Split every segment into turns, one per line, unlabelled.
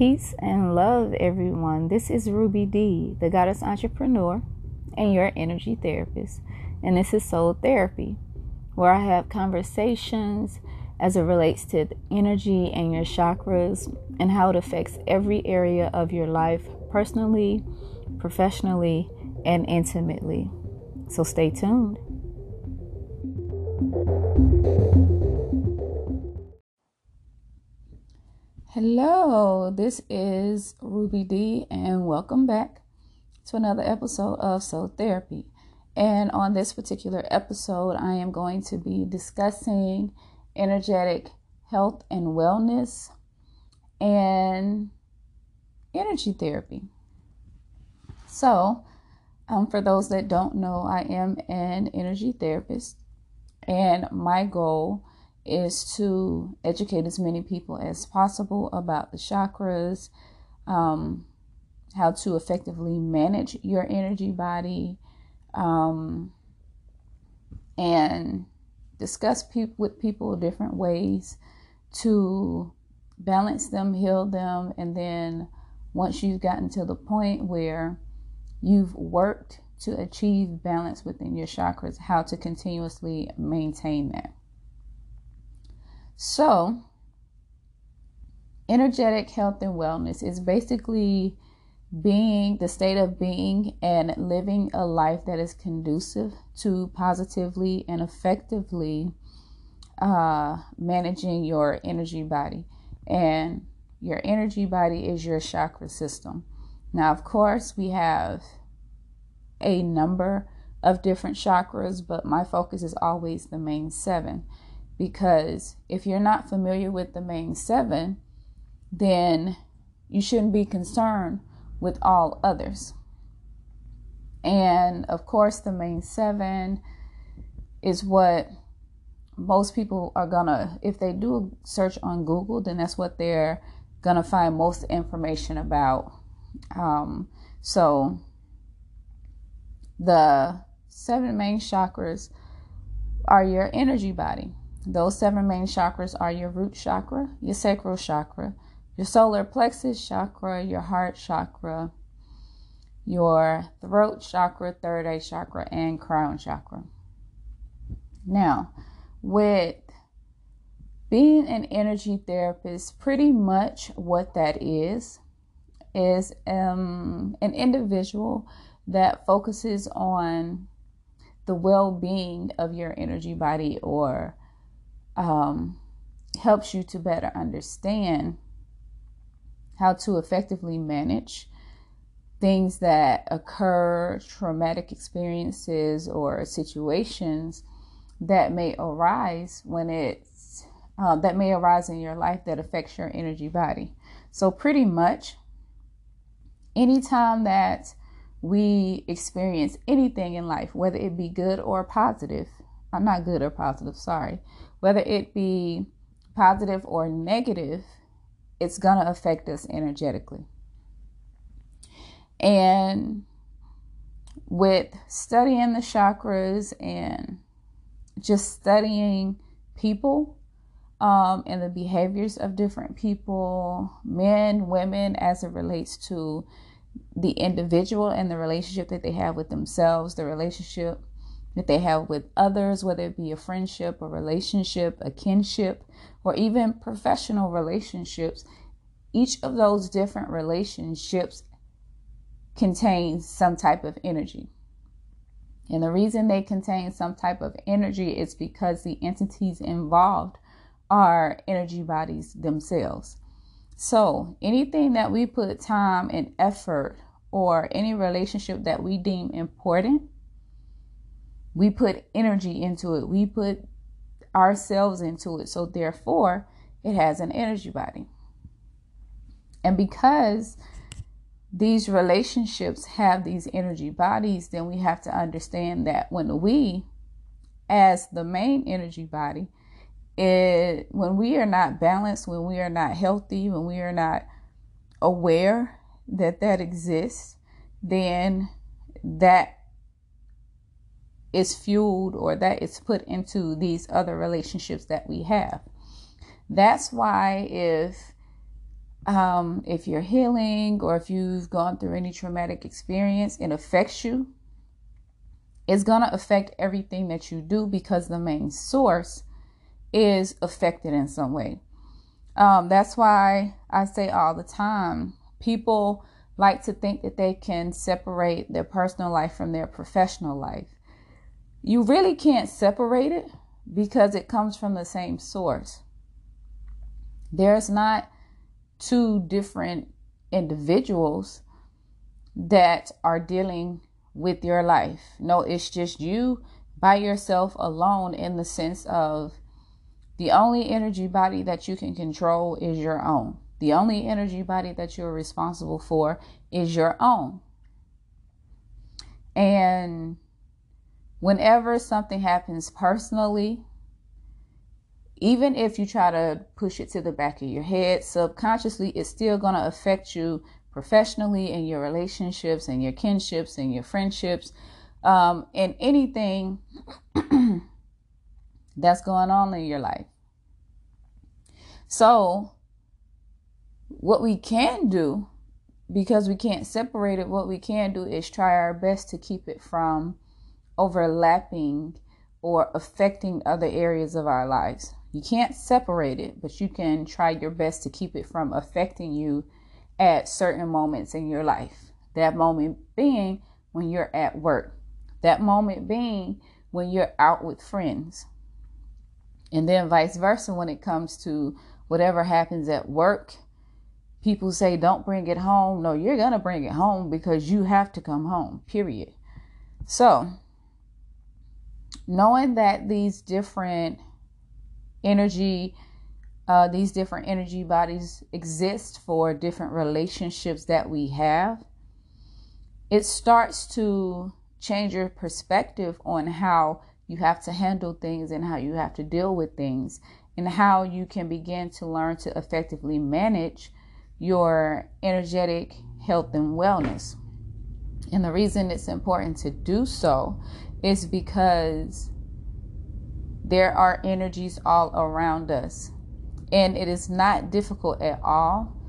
Peace and love, everyone. This is Ruby D, the goddess entrepreneur and your energy therapist. And this is Soul Therapy, where I have conversations as it relates to energy and your chakras and how it affects every area of your life personally, professionally, and intimately. So stay tuned. Hello, this is Ruby D, and welcome back to another episode of Soul Therapy. And on this particular episode, I am going to be discussing energetic health and wellness and energy therapy. So, um, for those that don't know, I am an energy therapist, and my goal is to educate as many people as possible about the chakras, um, how to effectively manage your energy body, um, and discuss pe- with people different ways to balance them, heal them, and then once you've gotten to the point where you've worked to achieve balance within your chakras, how to continuously maintain that. So, energetic health and wellness is basically being the state of being and living a life that is conducive to positively and effectively uh, managing your energy body. And your energy body is your chakra system. Now, of course, we have a number of different chakras, but my focus is always the main seven because if you're not familiar with the main seven, then you shouldn't be concerned with all others. And of course, the main seven is what most people are gonna, if they do a search on Google, then that's what they're gonna find most information about. Um, so, the seven main chakras are your energy body. Those seven main chakras are your root chakra, your sacral chakra, your solar plexus chakra, your heart chakra, your throat chakra, third eye chakra, and crown chakra. Now, with being an energy therapist, pretty much what that is, is um, an individual that focuses on the well being of your energy body or um, helps you to better understand how to effectively manage things that occur, traumatic experiences, or situations that may arise when it's uh, that may arise in your life that affects your energy body. So, pretty much, anytime that we experience anything in life, whether it be good or positive, I'm not good or positive, sorry, whether it be positive or negative, it's going to affect us energetically. And with studying the chakras and just studying people um, and the behaviors of different people, men, women, as it relates to the individual and the relationship that they have with themselves, the relationship that they have with others, whether it be a friendship, a relationship, a kinship, or even professional relationships, each of those different relationships contains some type of energy. And the reason they contain some type of energy is because the entities involved are energy bodies themselves. So, anything that we put time and effort or any relationship that we deem important we put energy into it, we put ourselves into it. So, therefore, it has an energy body. And because these relationships have these energy bodies, then we have to understand that when we, as the main energy body, it, when we are not balanced, when we are not healthy, when we are not aware that that exists, then that is fueled or that is put into these other relationships that we have. That's why if um, if you're healing or if you've gone through any traumatic experience, it affects you. It's to affect everything that you do because the main source is affected in some way. Um, that's why I say all the time people like to think that they can separate their personal life from their professional life. You really can't separate it because it comes from the same source. There's not two different individuals that are dealing with your life. No, it's just you by yourself alone in the sense of the only energy body that you can control is your own. The only energy body that you're responsible for is your own. And whenever something happens personally, even if you try to push it to the back of your head, subconsciously, it's still going to affect you professionally in your relationships and your kinships and your friendships um, and anything that's going on in your life. So, what we can do, because we can't separate it, what we can do is try our best to keep it from overlapping or affecting other areas of our lives. You can't separate it, but you can try your best to keep it from affecting you at certain moments in your life. That moment being when you're at work, that moment being when you're out with friends, and then vice versa when it comes to whatever happens at work. People say, don't bring it home. No, you're going to bring it home because you have to come home, period. So, knowing that these different energy, uh, these different energy bodies exist for different relationships that we have, it starts to change your perspective on how you have to handle things and how you have to deal with things and how you can begin to learn to effectively manage your energetic health and wellness. And the reason it's important to do so is because there are energies all around us. And it is not difficult at all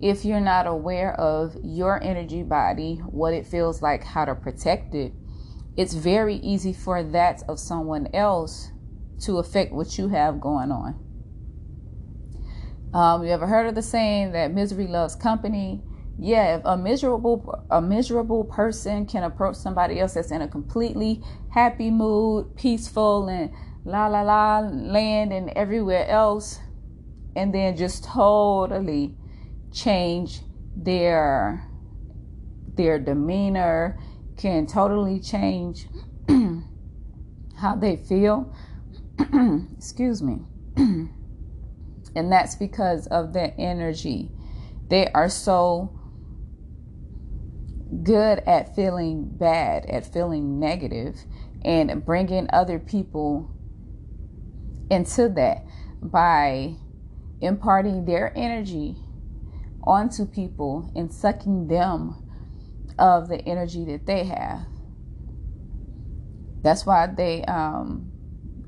if you're not aware of your energy body, what it feels like, how to protect it, it's very easy for that of someone else to affect what you have going on. Um, you ever heard of the saying that misery loves company? Yeah, if a miserable a miserable person can approach somebody else that's in a completely happy mood, peaceful and la la la land and everywhere else, and then just totally change their their demeanor, can totally change how they feel. Excuse me. and that's because of their energy. They are so good at feeling bad, at feeling negative, and bringing other people into that by imparting their energy onto people and sucking them of the energy that they have. That's why they um,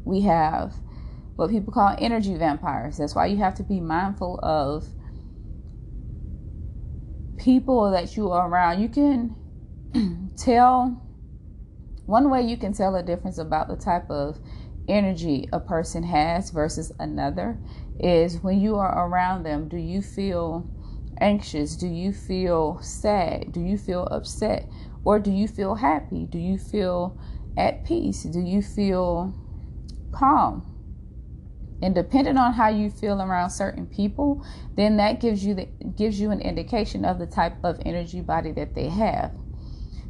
we have what people call energy vampires. That's why you have to be mindful of people that you are around. You can tell one way you can tell a difference about the type of energy a person has versus another is when you are around them, do you feel anxious? Do you feel sad? Do you feel upset? Or do you feel happy? Do you feel at peace? Do you feel calm? And depending on how you feel around certain people, then that gives you the, gives you an indication of the type of energy body that they have.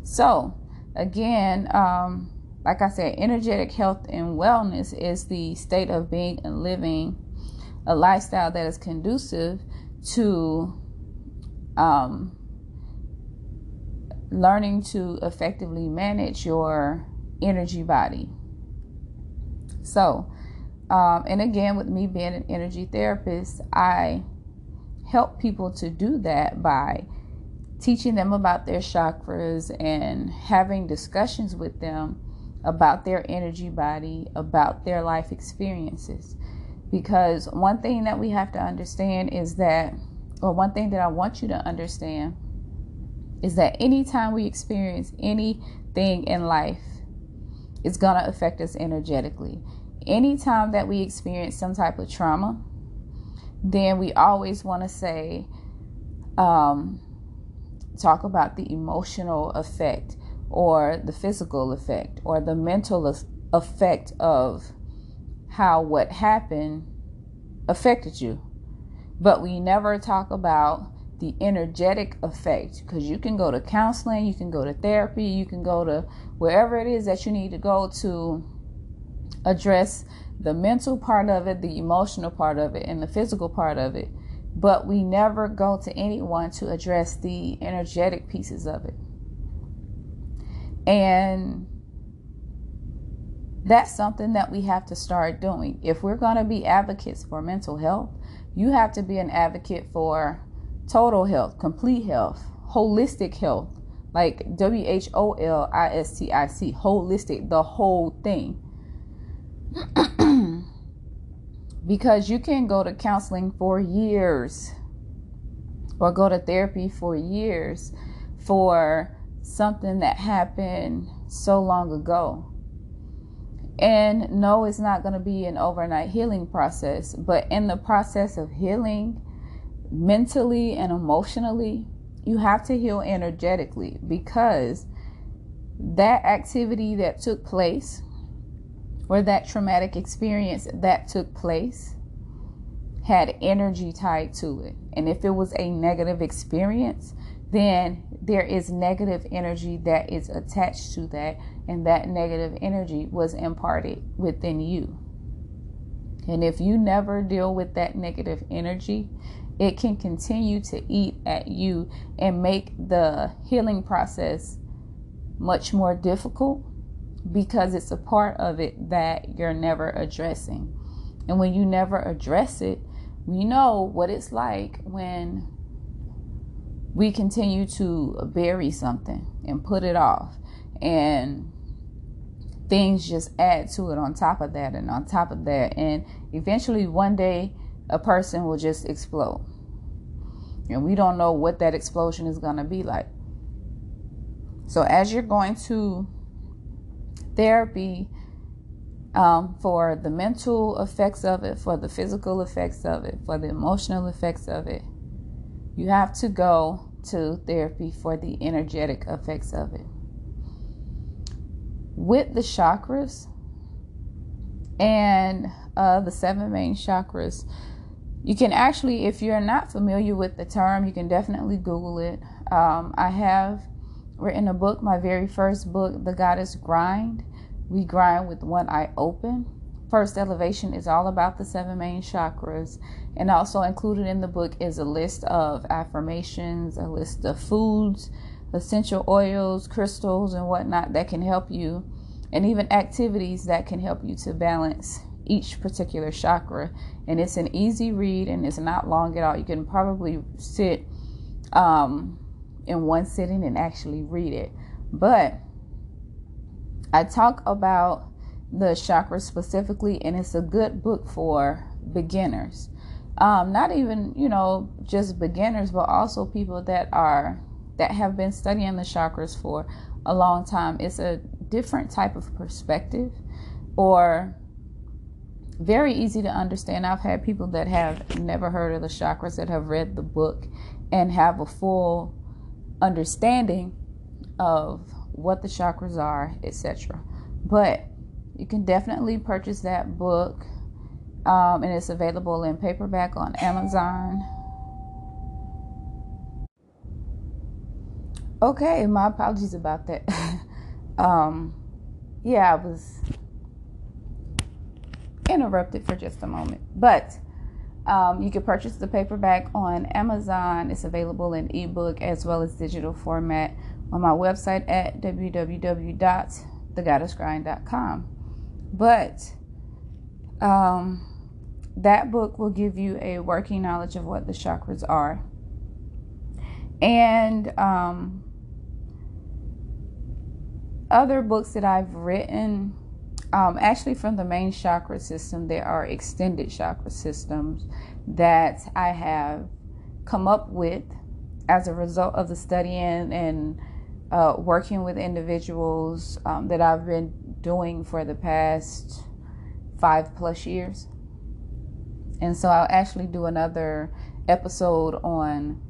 So, again, um, like I said, energetic health and wellness is the state of being and living a lifestyle that is conducive to um, learning to effectively manage your energy body. So, um, and again, with me being an energy therapist, I help people to do that by teaching them about their chakras and having discussions with them about their energy body, about their life experiences. Because one thing that we have to understand is that or one thing that I want you to understand is that anytime we experience anything in life, it's going to affect us energetically. Anytime that we experience some type of trauma, then we always want to say, um, talk about the emotional effect or the physical effect or the mental effect of how what happened affected you. But we never talk about the energetic effect because you can go to counseling, you can go to therapy, you can go to wherever it is that you need to go to address the mental part of it, the emotional part of it, and the physical part of it. But we never go to anyone to address the energetic pieces of it. And that's something that we have to start doing. If we're going to be advocates for mental health, you have to be an advocate for total health, complete health, holistic health, like W H O L I S T I C, holistic, the whole thing. because you can go to counseling for years or go to therapy for years for something that happened so long ago. And no, it's not going to be an overnight healing process, but in the process of healing, mentally and emotionally, you have to heal energetically because that activity that took place or that traumatic experience that took place had energy tied to it. And if it was a negative experience, then there is negative energy that is attached to that, and that negative energy was imparted within you. And if you never deal with that negative energy, it can continue to eat at you and make the healing process much more difficult because it's a part of it that you're never addressing. And when you never address it, we know what it's like when we continue to bury something and put it off and things just add to it on top of that and on top of that and eventually one day a person will just explode. And we don't know what that explosion is going to be like. So, as you're going to therapy um, for the mental effects of it, for the physical effects of it, for the emotional effects of it, you have to go to therapy for the energetic effects of it. With the chakras and uh, the seven main chakras, you can actually, if you're not familiar with the term, you can definitely Google it. Um, I have written a book, my very first book, The Goddess Grind. We grind with one eye open. First Elevation is all about the seven main chakras. And also included in the book is a list of affirmations, a list of foods, essential oils, crystals, and whatnot that can help you, and even activities that can help you to balance each particular chakra. And it's an easy read and it's not long at all. You can probably sit um, in one sitting and actually read it. But I talk about the chakras specifically, and it's a good book for beginners. Um, not even, you know, just beginners, but also people that are that have been studying the chakras for a long time. It's a different type of perspective or very easy to understand. I've had people that have never heard of the chakras that have read the book and have a full understanding of what the chakras are, etc. But you can definitely purchase that book, um, and it's available in paperback on Amazon. Okay, my apologies about that. um, yeah, I was interrupted for just a moment. But um, you can purchase the paperback on Amazon. It's available in ebook as well as digital format on my website at www.thegoddessgrind.com. But um, that book will give you a working knowledge of what the chakras are. And um, other books that I've written um, actually, from the main chakra system, there are extended chakra systems that I have come up with as a result of the studying and uh, working with individuals um, that I've been doing for the past five plus years. And so I'll actually do another episode on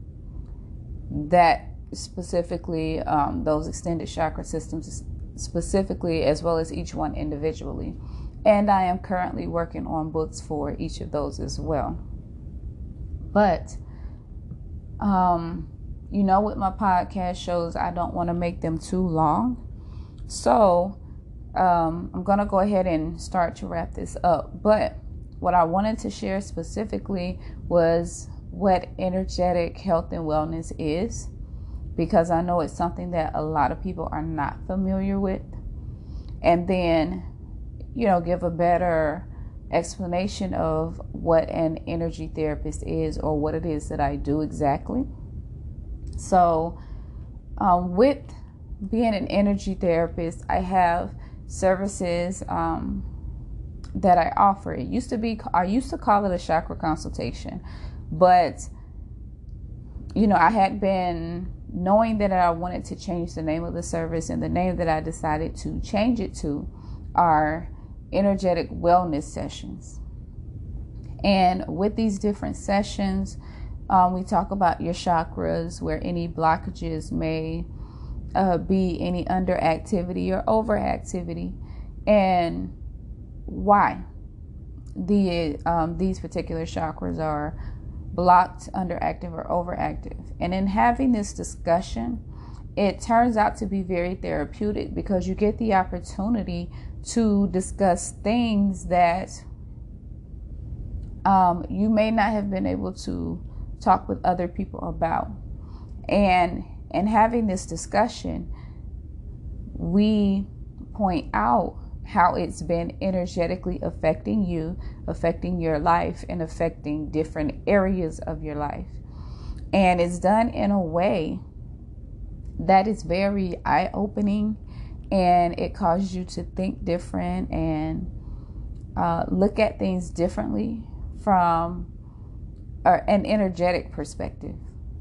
that specifically, um, those extended chakra systems specifically, as well as each one individually. And I am currently working on books for each of those as well. But, um, you know, with my podcast shows, I don't want to make them too long. So, um, I'm going to go ahead and start to wrap this up. But what I wanted to share specifically was what energetic health and wellness is, because I know it's something that a lot of people are not familiar with. And then, you know, give a better explanation of what an energy therapist is or what it is that I do exactly. So, um, with being an energy therapist, I have services um, that I offer. It used to be, I used to call it a chakra consultation, but you know, I had been knowing that I wanted to change the name of the service, and the name that I decided to change it to are energetic wellness sessions. And with these different sessions, um, we talk about your chakras, where any blockages may uh, be any underactivity or overactivity, and why the um, these particular chakras are blocked, underactive, or overactive. And in having this discussion, it turns out to be very therapeutic because you get the opportunity to discuss things that um, you may not have been able to talk with other people about. And in having this discussion, we point out how it's been energetically affecting you, affecting your life, and affecting different areas of your life. And it's done in a way that is very eye opening and it causes you to think different and uh, look at things differently from uh, an energetic perspective.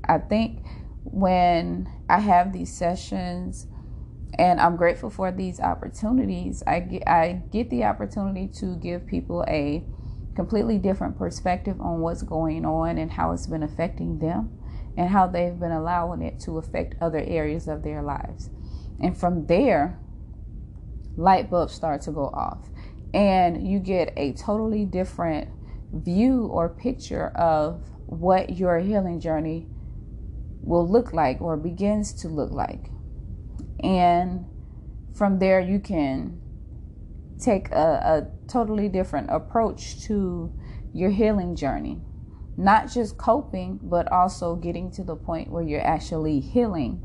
I think when I have these sessions and I'm grateful for these opportunities, I get, I get the opportunity to give people a completely different perspective on what's going on and how it's been affecting them and how they've been allowing it to affect other areas of their lives. And from there, light bulbs start to go off, and you get a totally different view or picture of what your healing journey will look like or begins to look like. And from there, you can take a, a totally different approach to your healing journey. Not just coping, but also getting to the point where you're actually healing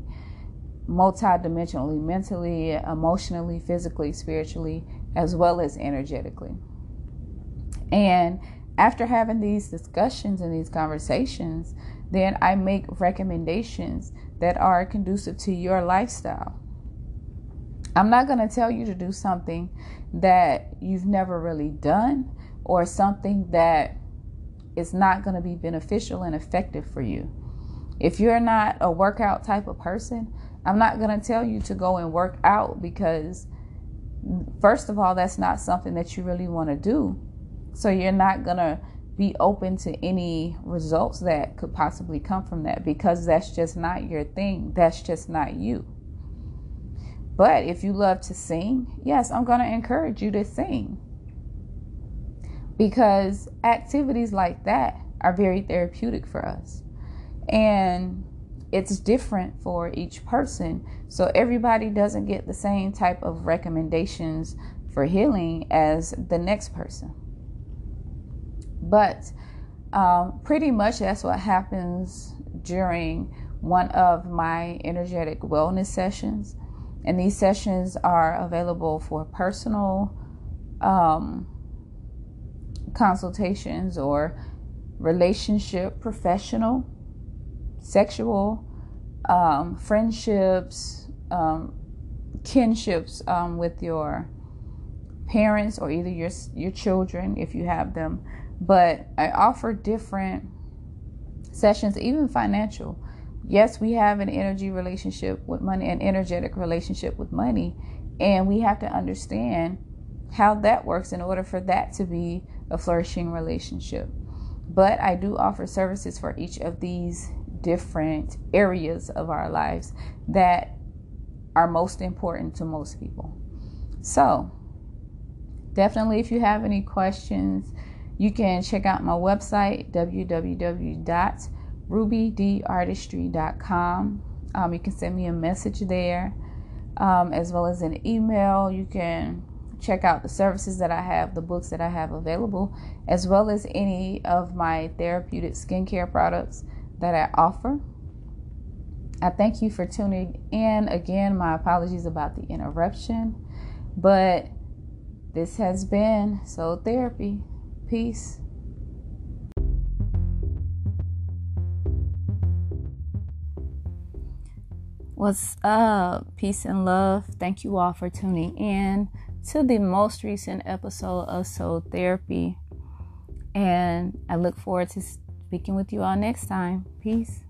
multidimensionally, mentally, emotionally, physically, spiritually, as well as energetically. And after having these discussions and these conversations, then I make recommendations that are conducive to your lifestyle. I'm not going to tell you to do something that you've never really done or something that is not going to be beneficial and effective for you. If you're not a workout type of person, I'm not going to tell you to go and work out because, first of all, that's not something that you really want to do. So you're not going to be open to any results that could possibly come from that because that's just not your thing. That's just not you. But if you love to sing, yes, I'm going to encourage you to sing because activities like that are very therapeutic for us. And it's different for each person. So everybody doesn't get the same type of recommendations for healing as the next person. But um, pretty much that's what happens during one of my energetic wellness sessions. And these sessions are available for personal um, consultations or relationship, professional, sexual, um, friendships, um, kinships um, with your parents or either your your children if you have them but I offer different sessions, even financial. Yes, we have an energy relationship with money, an energetic relationship with money, and we have to understand how that works in order for that to be a flourishing relationship. But I do offer services for each of these different areas of our lives that are most important to most people. So, definitely, if you have any questions, you can check out my website www.rubydartistry.com. Um, you can send me a message there, um, as well as an email. You can check out the services that I have, the books that I have available, as well as any of my therapeutic skincare products that I offer. I thank you for tuning in. Again, my apologies about the interruption, but this has been Soul Therapy. Peace. What's up? Peace and love. Thank you all for tuning in to the most recent episode of Soul Therapy. And I look forward to speaking with you all next time. Peace.